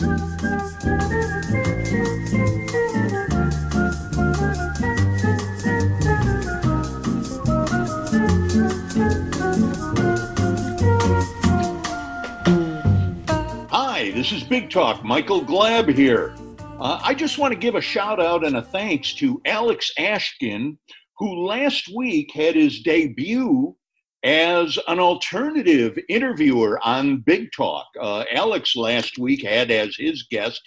Hi, this is Big Talk. Michael Glab here. Uh, I just want to give a shout out and a thanks to Alex Ashkin, who last week had his debut as an alternative interviewer on Big Talk. Uh, Alex last week had as his guest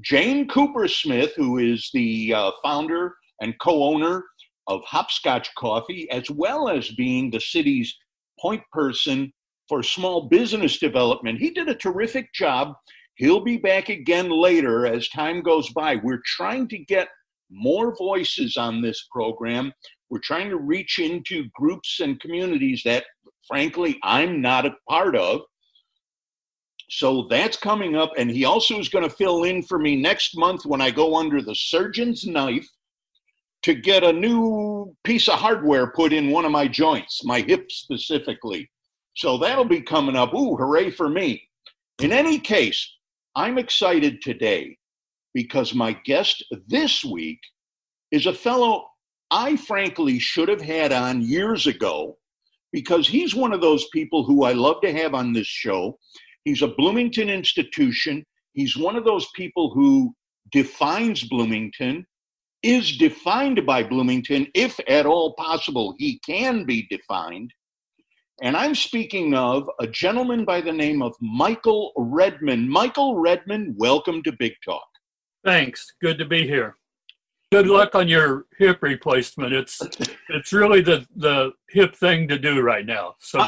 Jane Kupersmith, who is the uh, founder and co owner of Hopscotch Coffee, as well as being the city's point person for small business development. He did a terrific job. He'll be back again later as time goes by. We're trying to get more voices on this program. We're trying to reach into groups and communities that, frankly, I'm not a part of. So that's coming up. And he also is going to fill in for me next month when I go under the surgeon's knife to get a new piece of hardware put in one of my joints, my hip specifically. So that'll be coming up. Ooh, hooray for me. In any case, I'm excited today because my guest this week is a fellow I frankly should have had on years ago because he's one of those people who I love to have on this show. He's a Bloomington institution. He's one of those people who defines Bloomington, is defined by Bloomington, if at all possible, he can be defined. And I'm speaking of a gentleman by the name of Michael Redman. Michael Redman, welcome to Big Talk. Thanks. Good to be here. Good luck on your hip replacement. It's it's really the the hip thing to do right now. So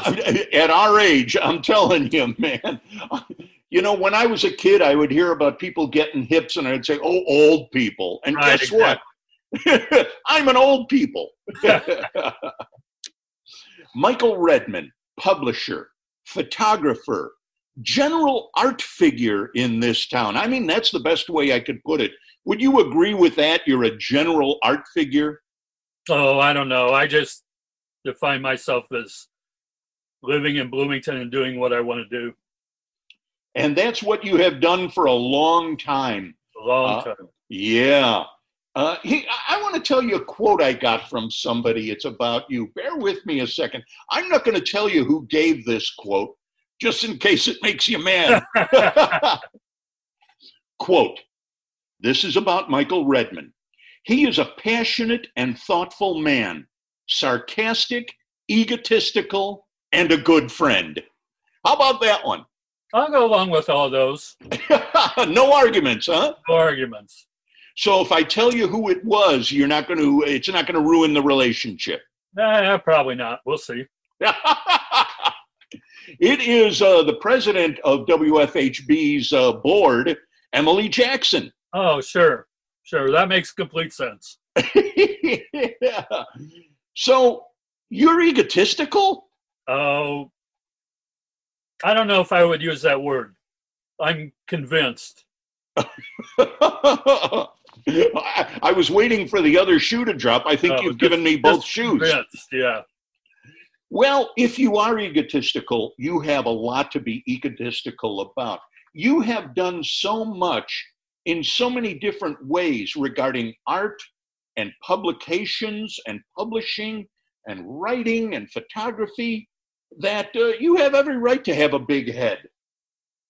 at our age, I'm telling you, man. You know, when I was a kid, I would hear about people getting hips, and I'd say, "Oh, old people." And right, guess exactly. what? I'm an old people. Michael Redman, publisher, photographer, general art figure in this town. I mean, that's the best way I could put it. Would you agree with that? You're a general art figure? Oh, I don't know. I just define myself as living in Bloomington and doing what I want to do. And that's what you have done for a long time. A long uh, time. Uh, yeah. Uh, he, I want to tell you a quote I got from somebody. It's about you. Bear with me a second. I'm not going to tell you who gave this quote, just in case it makes you mad. quote This is about Michael Redman. He is a passionate and thoughtful man, sarcastic, egotistical, and a good friend. How about that one? I'll go along with all those. no arguments, huh? No arguments. So if I tell you who it was, you're not going to. It's not going to ruin the relationship. Nah, probably not. We'll see. it is uh, the president of WFHB's uh, board, Emily Jackson. Oh, sure, sure. That makes complete sense. yeah. So you're egotistical? Oh, I don't know if I would use that word. I'm convinced. I, I, was waiting for the other shoe to drop. I think oh, you've given me both shoes. Convinced, yeah. Well, if you are egotistical, you have a lot to be egotistical about. You have done so much in so many different ways regarding art and publications and publishing and writing and photography that uh, you have every right to have a big head.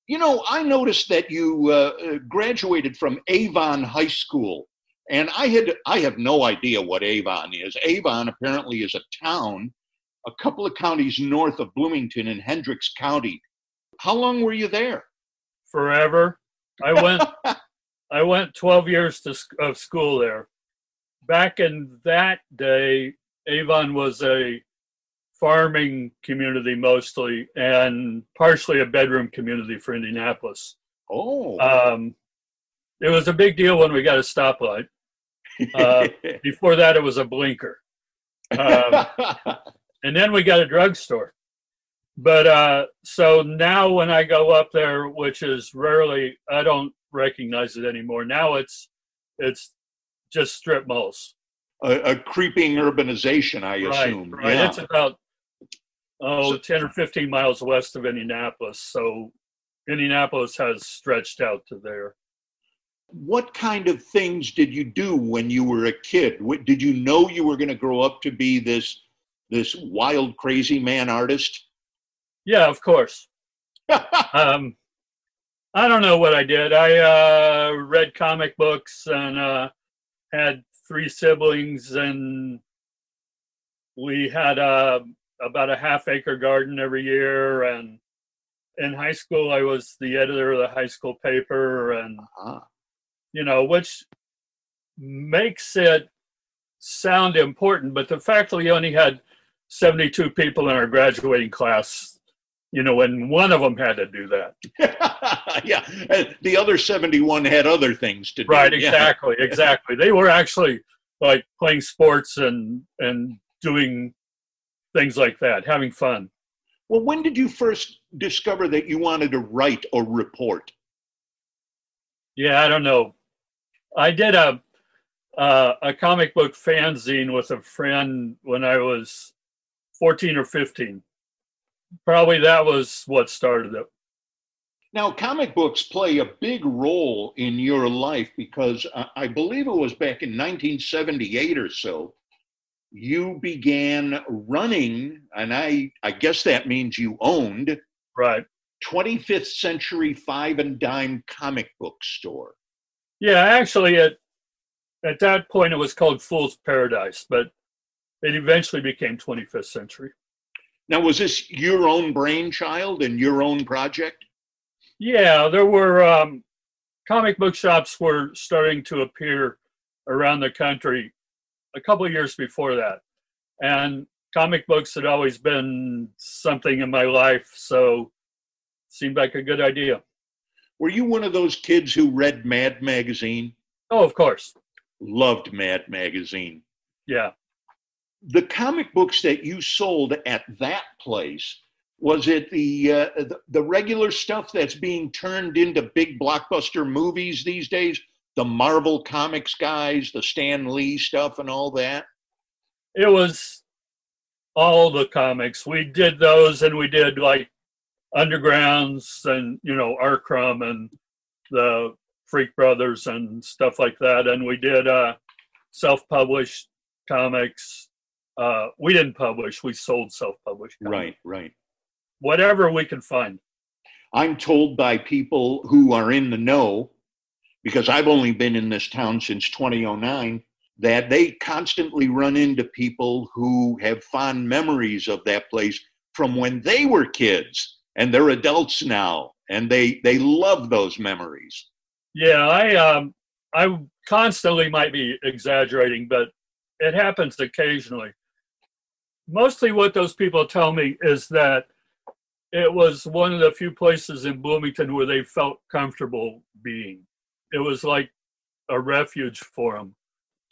You know, I noticed that you uh, uh, graduated from Avon High School, and I had I have no idea what Avon is. Avon apparently is a town a couple of counties north of Bloomington in Hendricks County. How long were you there? Forever. I went I went 12 years to, of school there. Back in that day, Avon was a farming community mostly, and partially a bedroom community for Indianapolis. Oh. Um, it was a big deal when we got a stoplight. Uh, before that, it was a blinker. Um, and then we got a drugstore. But uh, so now when I go up there, which is rarely, I don't recognize it anymore. Now it's it's just strip malls. A, a creeping urbanization, I right, assume. Right. Yeah. It's about oh, 10 or 15 miles west of Indianapolis. So Indianapolis has stretched out to there. What kind of things did you do when you were a kid? What, did you know you were going to grow up to be this this wild, crazy man artist? Yeah, of course. um, I don't know what I did. I uh, read comic books and uh, had three siblings, and we had uh, about a half acre garden every year. And in high school, I was the editor of the high school paper, and uh-huh. you know, which makes it sound important. But the fact that we only had 72 people in our graduating class you know, and one of them had to do that. yeah, the other 71 had other things to do. Right, exactly, yeah. exactly. They were actually like playing sports and and doing things like that, having fun. Well, when did you first discover that you wanted to write a report? Yeah, I don't know. I did a uh, a comic book fanzine with a friend when I was 14 or 15 probably that was what started it. Now, comic books play a big role in your life because uh, I believe it was back in 1978 or so, you began running, and I, I guess that means you owned right 25th Century Five and Dime comic book store. Yeah, actually, at at that point it was called Fool's Paradise, but it eventually became 25th Century. Now, was this your own brainchild and your own project? Yeah, there were um, comic book shops were starting to appear around the country a couple years before that, and comic books had always been something in my life, so seemed like a good idea. Were you one of those kids who read Mad Magazine? Oh, of course. Loved Mad Magazine. Yeah the comic books that you sold at that place was it the, uh, the, the regular stuff that's being turned into big blockbuster movies these days? The marvel comics guys the stan lee stuff and all that? It was all the comics. We did those and we did like undergrounds and you know R. Crumb and the freak brothers and stuff like that. And we did uh self-published comics uh, we didn't publish; we sold self-published. Right, right. Whatever we could find. I'm told by people who are in the know, because I've only been in this town since 2009, that they constantly run into people who have fond memories of that place from when they were kids, and they're adults now, and they they love those memories. Yeah, I um, I constantly might be exaggerating, but it happens occasionally mostly what those people tell me is that it was one of the few places in Bloomington where they felt comfortable being. It was like a refuge for them.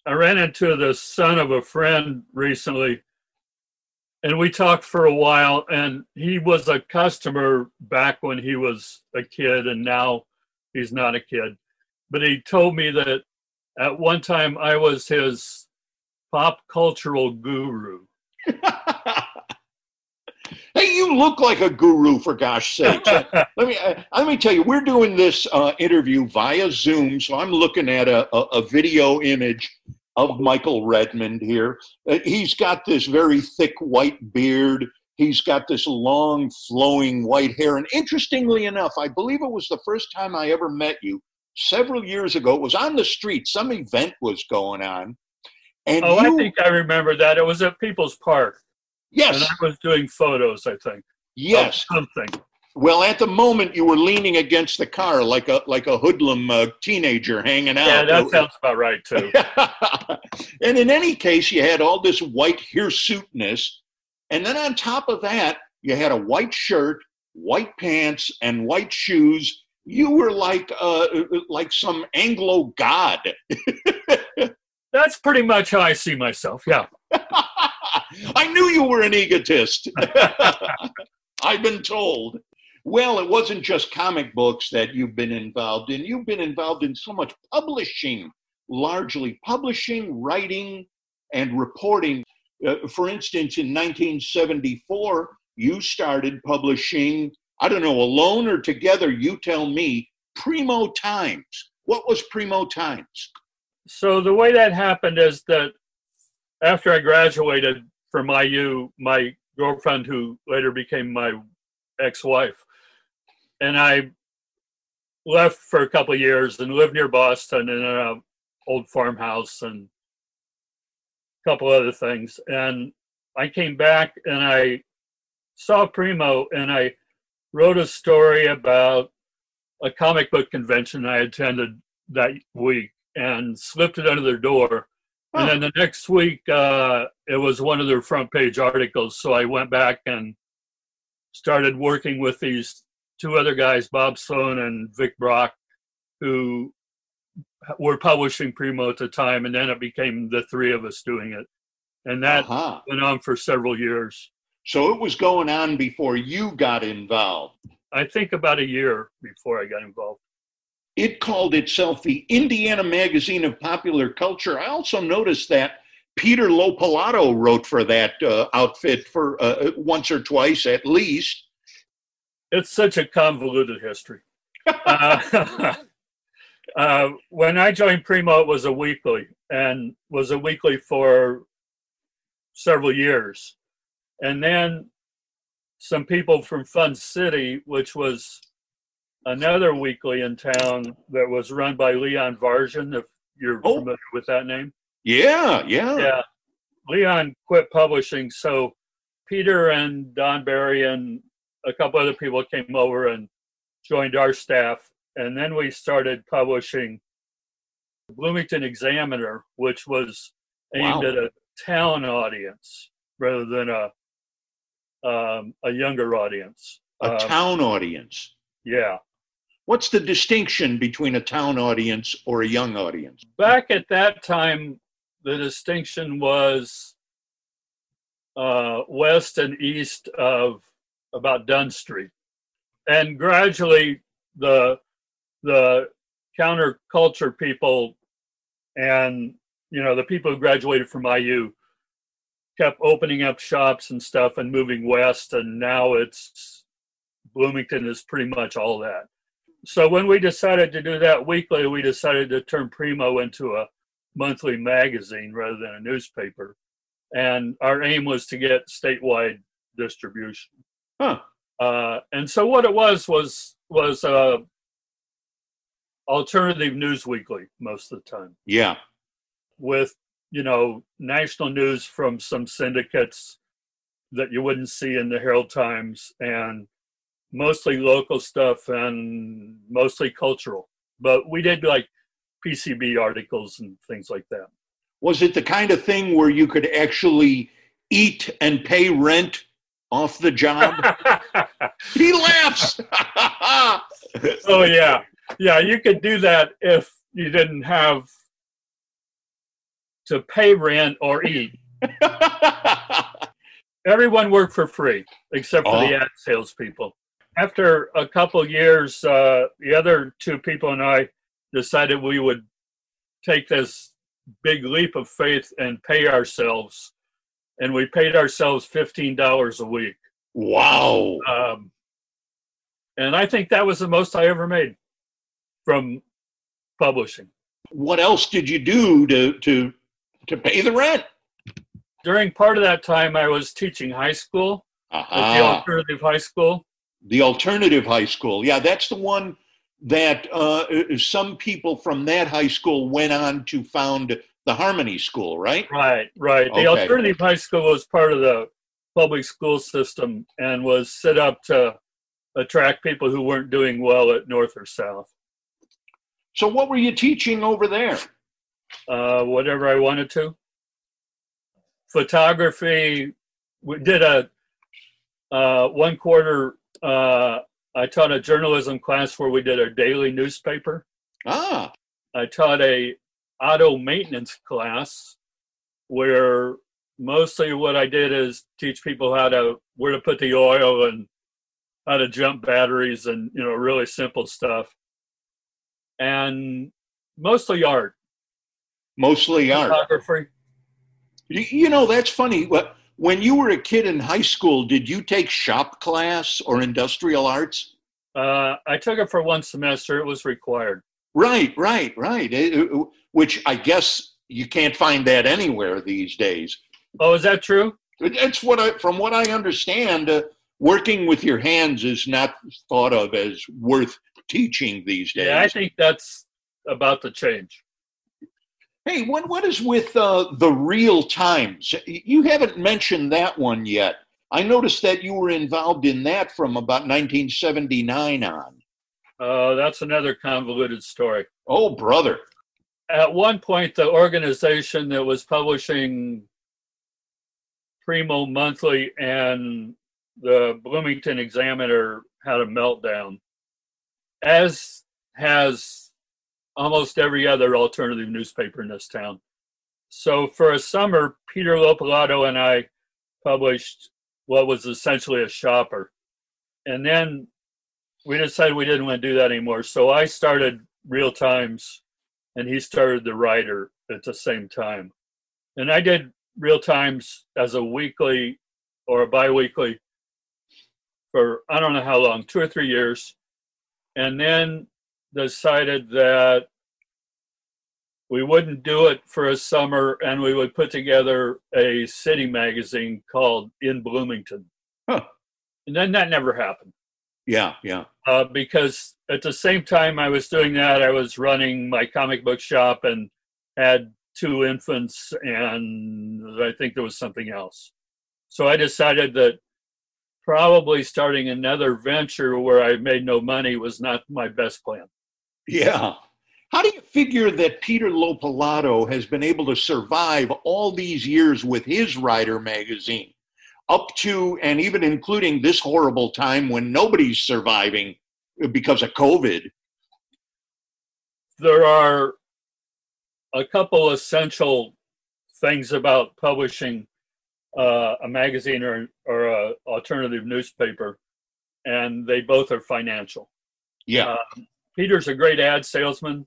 I ran into the son of a friend recently, and we talked for a while. And he was a customer back when he was a kid, and now he's not a kid. But he told me that at one time I was his pop cultural guru hey, you look like a guru for gosh sakes. let me uh, let me tell you, we're doing this uh, interview via Zoom, so I'm looking at a, a, a video image of Michael Redman here. Uh, he's got this very thick white beard. He's got this long, flowing white hair. And interestingly enough, I believe it was the first time I ever met you several years ago. It was on the street. Some event was going on. And oh, you, I think I remember that. It was at People's Park. Yes. And I was doing photos, I think. Yes. Something. Well, at the moment, you were leaning against the car like a like a hoodlum uh, teenager hanging out. Yeah, that sounds about right too. and in any case, you had all this white hirsuteness, and then on top of that, you had a white shirt, white pants, and white shoes. You were like uh, like some Anglo god. That's pretty much how I see myself. Yeah. I knew you were an egotist. I've been told. Well, it wasn't just comic books that you've been involved in. You've been involved in so much publishing, largely publishing, writing, and reporting. Uh, for instance, in 1974, you started publishing I don't know, alone or together, you tell me, Primo Times. What was Primo Times? So the way that happened is that after I graduated from IU, my girlfriend, who later became my ex-wife, and I left for a couple years and lived near Boston in an old farmhouse and a couple other things. And I came back and I saw Primo and I wrote a story about a comic book convention I attended that week and slipped it under their door. Oh. And then the next week, uh, it was one of their front page articles. So I went back and started working with these two other guys, Bob Sloan and Vic Brock, who were publishing Primo at the time. And then it became the three of us doing it. And that uh-huh. went on for several years. So it was going on before you got involved. I think about a year before I got involved. It called itself the Indiana Magazine of Popular Culture. I also noticed that Peter LoPilato wrote for that uh, outfit for uh, once or twice at least. It's such a convoluted history. uh, uh, when I joined Primo, it was a weekly and was a weekly for several years. And then some people from Fun City, which was another weekly in town that was run by Leon Varsion, if you're oh. familiar with that name. Yeah, yeah. Yeah. Leon quit publishing, so Peter and Don Barry and a couple other people came over and joined our staff. And then we started publishing Bloomington Examiner, which was aimed wow. at a town audience rather than a um, a younger audience. A um, town audience. Yeah. What's the distinction between a town audience or a young audience? Back at that time, the distinction was uh, west and east of about Dunn Street, and gradually the the counterculture people and you know the people who graduated from IU kept opening up shops and stuff and moving west, and now it's Bloomington is pretty much all that so when we decided to do that weekly, we decided to turn Primo into a monthly magazine rather than a newspaper. And our aim was to get statewide distribution. Huh. Uh, and so what it was was was uh, alternative news weekly most of the time. Yeah. With you know national news from some syndicates that you wouldn't see in the Herald Times and mostly local stuff and mostly cultural. But we did like PCB articles and things like that. Was it the kind of thing where you could actually eat and pay rent off the job? he laughs. oh yeah, yeah. You could do that if you didn't have to pay rent or eat. Everyone worked for free except for oh. the ad salespeople after a couple years, uh, the other two people and I decided we would take this big leap of faith and pay ourselves. And we paid ourselves $15 a week. Wow. Um, and I think that was the most I ever made from publishing. What else did you do to, to, to pay the rent? During part of that time, I was teaching high school, uh-huh. the alternative high school the alternative high school. Yeah, that's the one that uh, some people from that high school went on to found the Harmony School, right? Right, right. The okay. alternative high school was part of the public school system and was set up to attract people who weren't doing well at North or South. So, what were you teaching over there? Uh, whatever I wanted to. Photography. We did a uh, one quarter uh, I taught a journalism class where we did a daily newspaper. Ah. I taught a auto maintenance class where mostly what I did is teach people how to where to put the oil and how to jump batteries and you know really simple stuff. And mostly art. Mostly art. Photography. You know that's funny. What when you were a kid in high school, did you take shop class or industrial arts? Uh, I took it for one semester. It was required. Right, right, right. It- it- which I guess you can't find that anywhere these days. Oh, is that true? It- It's what I, from what I understand, uh, working with your hands is not thought of as worth teaching these days. Yeah, I think that's about to change. Hey, what what is with uh, the real times? You haven't mentioned that one yet. I noticed that you were involved in that from about 1979 on. Uh, that's another convoluted story. Oh, brother. At one point, the organization that was publishing Primo Monthly and the Bloomington Examiner had a meltdown, as has almost every other alternative newspaper in this town. So, for a summer, Peter LoPilato and I published what was essentially a shopper. And then we decided we didn't want to do that anymore. So I started Real Times and he started The Ryder at the same time. And I did Real Times as a weekly or a bi weekly for I don't know how long, two or three years. And then decided that we wouldn't do it for a summer and we would put together a city magazine called In Bloomington. Huh. And then that never happened Yeah, yeah. uh, because at the same time I was doing that, I was running my comic book shop and had two infants, and I think there was something else. So I decided that probably starting another venture where I made no money was not my best plan. Yeah. How do you figure that Peter LoPilato has been able to survive all these years with his Ryder magazine, up to and even including this horrible time when nobody's surviving because of COVID? There are a couple essential things about publishing uh, a magazine or, or a alternative newspaper, and they both are financial. Yeah. Peter's a great ad salesman.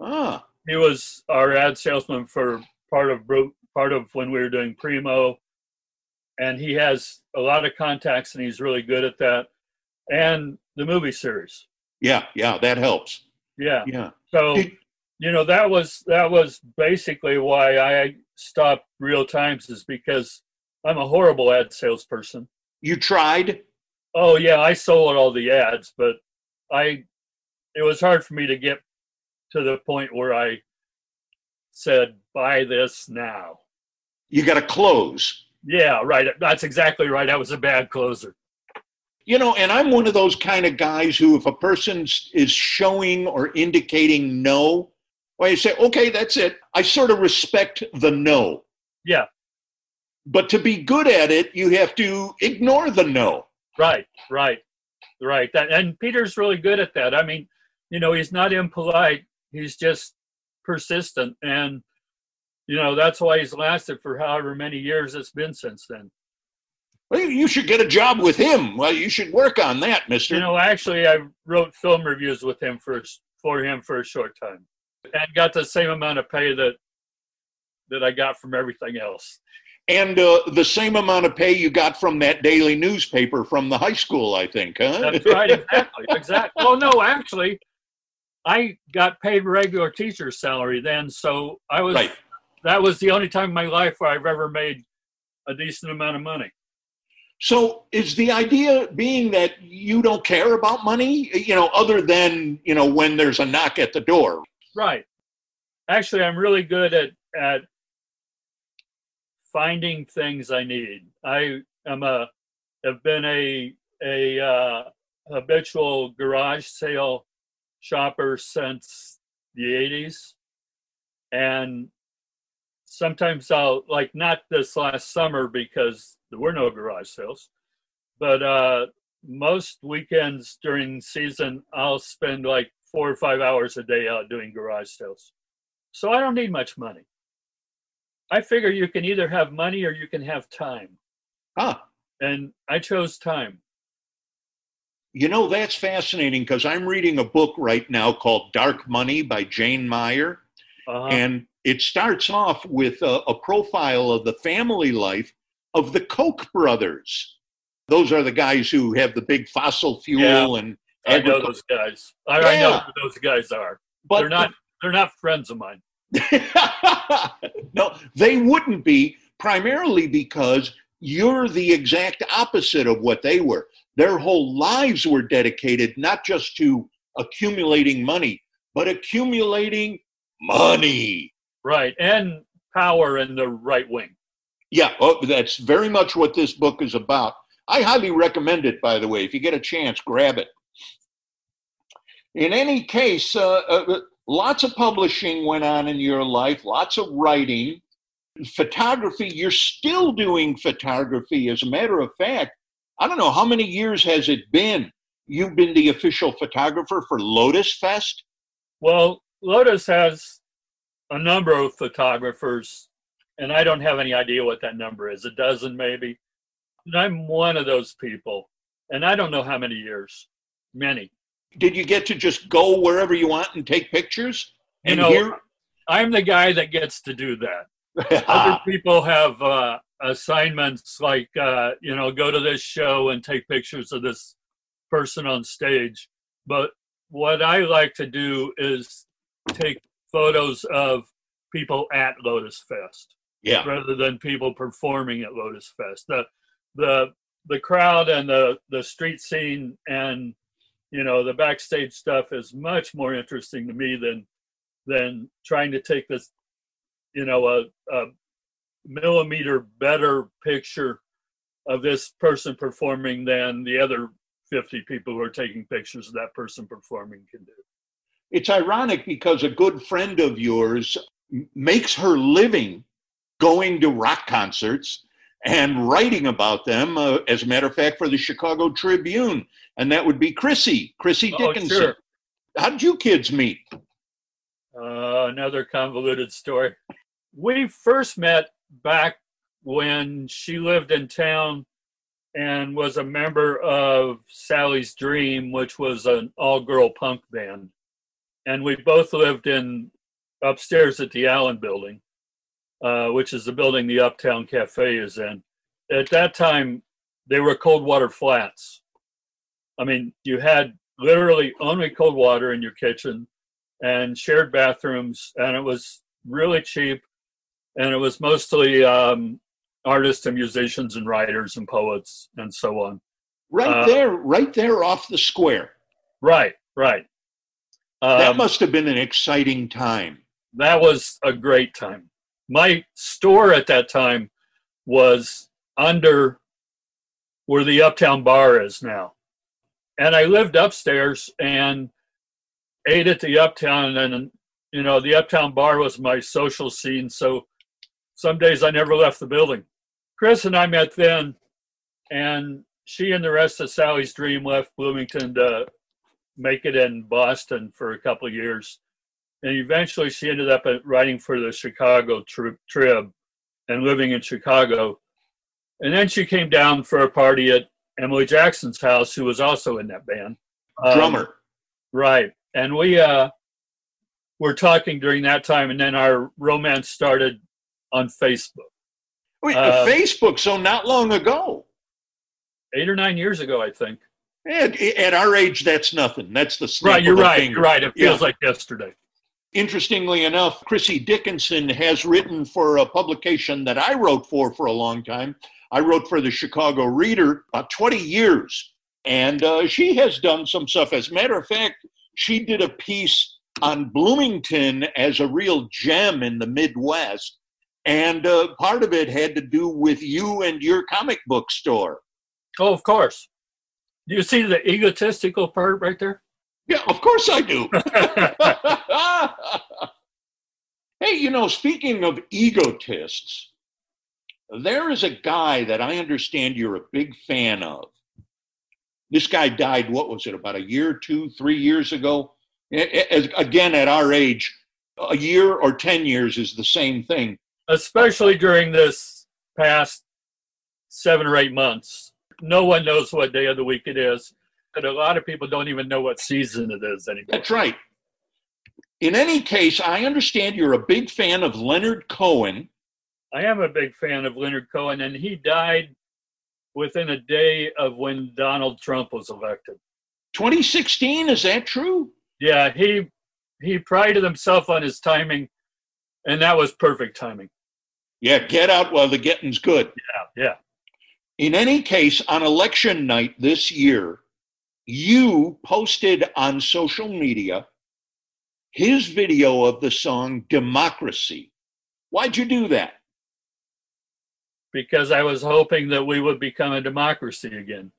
ah, He was our ad salesman for part of part of when we were doing Primo, and he has a lot of contacts, and he's really good at that. And the movie series, yeah, yeah, that helps. yeah. Yeah. So Did- you know that was that was basically why I stopped Real Times is because I'm a horrible ad salesperson. You tried? Oh yeah, I sold all the ads, but I it was hard for me to get to the point where I said buy this now. You got to close. Yeah, right. That's exactly right. I was a bad closer. You know, and I'm one of those kind of guys who, if a person is showing or indicating no, well, I say, okay, that's it. I sort of respect the no. Yeah, But to be good at it, you have to ignore the no. right, right, right. That and Peter's really good at that. I mean, you know, he's not impolite. He's just persistent, and you know that's why he's lasted for however many years it's been since then. Well, you should get a job with him. Well, you should work on that, mister. You know, actually, I wrote film reviews with him for for him for a short time, and got the same amount of pay that that I got from everything else. and uh, the same amount of pay you got from that daily newspaper from the high school, I think, huh? That's right, exactly, exactly. Oh no, actually, I got paid regular teacher salary then, so I was right. that was the only time in my life where I've ever made a decent amount of money. So is the idea being that you don't care about money, you know, other than, you know, when there's a knock at the door? Right. Actually, I'm really good at at finding things I need. I am a have been a a uh, habitual garage sale shopper since the 80s, and sometimes I'll like not this last summer because there were no garage sales, but uh, most weekends during season I'll spend like four or five hours a day out doing garage sales. So I don't need much money. I figure you can either have money or you can have time. Ah, And I chose time. You know, that's fascinating because I'm reading a book right now called Dark Money by Jane Mayer. Uh-huh. And it starts off with a, a profile of the family life of the Koch brothers. Those are the guys who have the big fossil fuel Yeah. and I know those guys. I, I know who those guys are. but they're not. They're not friends of mine. no, they wouldn't be primarily because you're the exact opposite of what they were. Their whole lives were dedicated not just to accumulating money, but accumulating money. Right, and power in the right wing. Yeah, oh, that's very much what this book is about. I highly recommend it, by the way. If you get a chance, grab it. In any case, uh, uh, lots of publishing went on in your life, lots of writing, photography. You're still doing photography. As a matter of fact, I don't know how many years has it been. You've been the official photographer for Lotus Fest. Well, Lotus has a number of photographers, and I don't have any idea what that number is. A dozen, maybe. And I'm one of those people, and I don't know how many years. Many. Did you get to just go wherever you want and take pictures? You And know, here, I'm the guy that gets to do that. Other people have uh, assignments like, uh, you know, go to this show and take pictures of this person on stage. But what I like to do is take photos of people at Lotus Fest yeah. rather than people performing at Lotus Fest. The the the crowd and the the street scene and you know the backstage stuff is much more interesting to me than than trying to take this you know a, a millimeter better picture of this person performing than the other 50 people who are taking pictures of that person performing can do. It's ironic because a good friend of yours makes her living going to rock concerts and writing about them, uh, as a matter of fact, for the Chicago Tribune. And that would be Chrissie, Chrissie Dickinson. Oh, Dickinson. sure. How did you kids meet? Uh, another convoluted story. We first met back when she lived in town and was a member of Sally's Dream, which was an all girl punk band. And we both lived in upstairs at the Allen building, uh, which is the building the Uptown Cafe is in. At that time, they were cold water flats. I mean, you had literally only cold water in your kitchen and shared bathrooms, and it was really cheap. And it was mostly um, artists and musicians and writers and poets and so on. Right Uh, there, right there off the square. Right, right. that Um, must have been an exciting time. that was a great time. My store at that time was under where the Uptown Bar is now. And I lived upstairs and ate at the Uptown, and you know, the Uptown Bar was my social scene. So some days I never left the building. Chris and I met then, and she and the rest of Sally's Dream left Bloomington to make it in Boston for a couple of years and eventually she ended up writing for the Chicago tri- Trib and living in Chicago. And then she came down for a party at Emily Jackson's house, who was also in that band. Um, Drummer. right. And we uh, were talking during that time, and then our romance started on Facebook Wait, uh, Facebook, so not long ago. eight or nine years ago, I think. At, at our age, that's nothing. That's the snap Right, you're right. finger. You're right. It feels Yeah. like yesterday. Interestingly enough, Chrissie Dickinson has written for a publication that I wrote for for a long time. I wrote for the Chicago Reader about 20 years, and uh, she has done some stuff. As a matter of fact, she did a piece on Bloomington as a real gem in the Midwest, and uh, part of it had to do with you and your comic book store. Oh, of course. Do you see the egotistical part right there? Yeah, of course I do. hey, you know, speaking of egotists, there is a guy that I understand you're a big fan of. This guy died, what was it, about a year, two, three years ago? A- a- Again, at our age, a year or 10 years is the same thing. Especially during this past seven or eight months. No one knows what day of the week it is, and a lot of people don't even know what season it is anymore. That's right. In any case, I understand you're a big fan of Leonard Cohen, I am a big fan of Leonard Cohen, and he died within a day of when Donald Trump was elected. 2016, is that true? Yeah, he he prided himself on his timing, and that was perfect timing. Yeah, get out while the getting's good. Yeah, yeah. In any case, on election night this year, you posted on social media his video of the song Democracy. Why'd you do that? Because I was hoping that we would become a democracy again.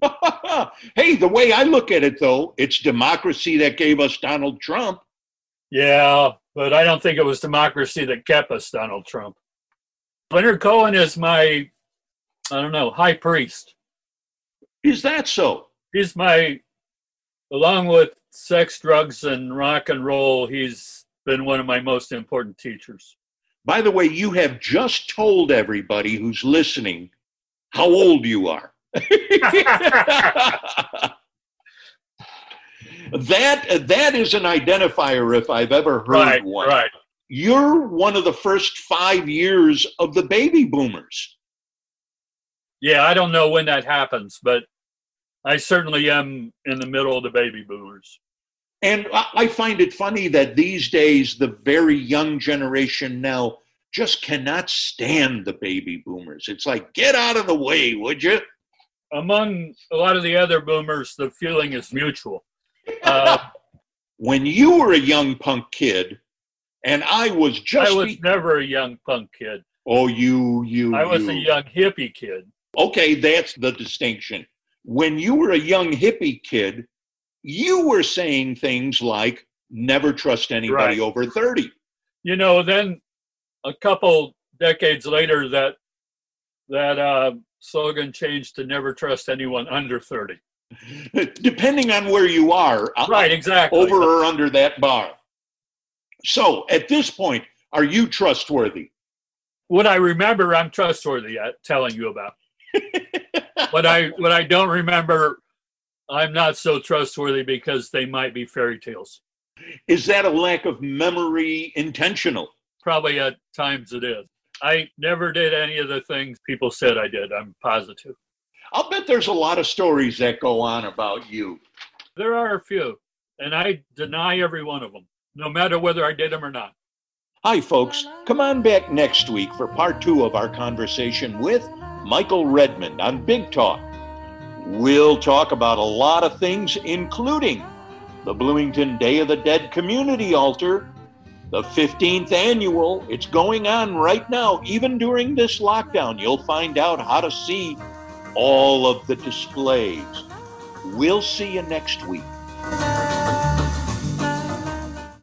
hey, the way I look at it, though, it's democracy that gave us Donald Trump. Yeah, but I don't think it was democracy that kept us Donald Trump. Leonard Cohen is my, I don't know, high priest. Is that so? He's my, along with sex, drugs, and rock and roll, he's been one of my most important teachers. By the way, you have just told everybody who's listening how old you are. that that is an identifier if I've ever heard right, one. Right. You're one of the first five years of the baby boomers. Yeah, I don't know when that happens, but I certainly am in the middle of the baby boomers. And I find it funny that these days the very young generation now just cannot stand the baby boomers. It's like, get out of the way, would you? among a lot of the other boomers, the feeling is mutual. Uh, when you were a young punk kid, and I was just. I was be- never a young punk kid. Oh, you, you. I was you. a young hippie kid. Okay, that's the distinction. When you were a young hippie kid, you were saying things like, never trust anybody Right. over 30. You know, then a couple decades later, that that uh, slogan changed to "Never trust anyone under 30." Depending on where you are, uh, Right, exactly. over or under that bar. So at this point, are you trustworthy? what I remember, I'm trustworthy at telling you about. what I what I don't remember, I'm not so trustworthy because they might be fairy tales. Is that a lack of memory intentional? Probably at times it is. I never did any of the things people said I did. I'm positive. I'll bet there's a lot of stories that go on about you. There are a few, and I deny every one of them, no matter whether I did them or not. Hi, folks. Come on back next week for part two of our conversation with Michael Redman on Big Talk. We'll talk about a lot of things, including the Bloomington Day of the Dead Community Altar, the 15th annual. It's going on right now. Even during this lockdown, you'll find out how to see all of the displays. We'll see you next week.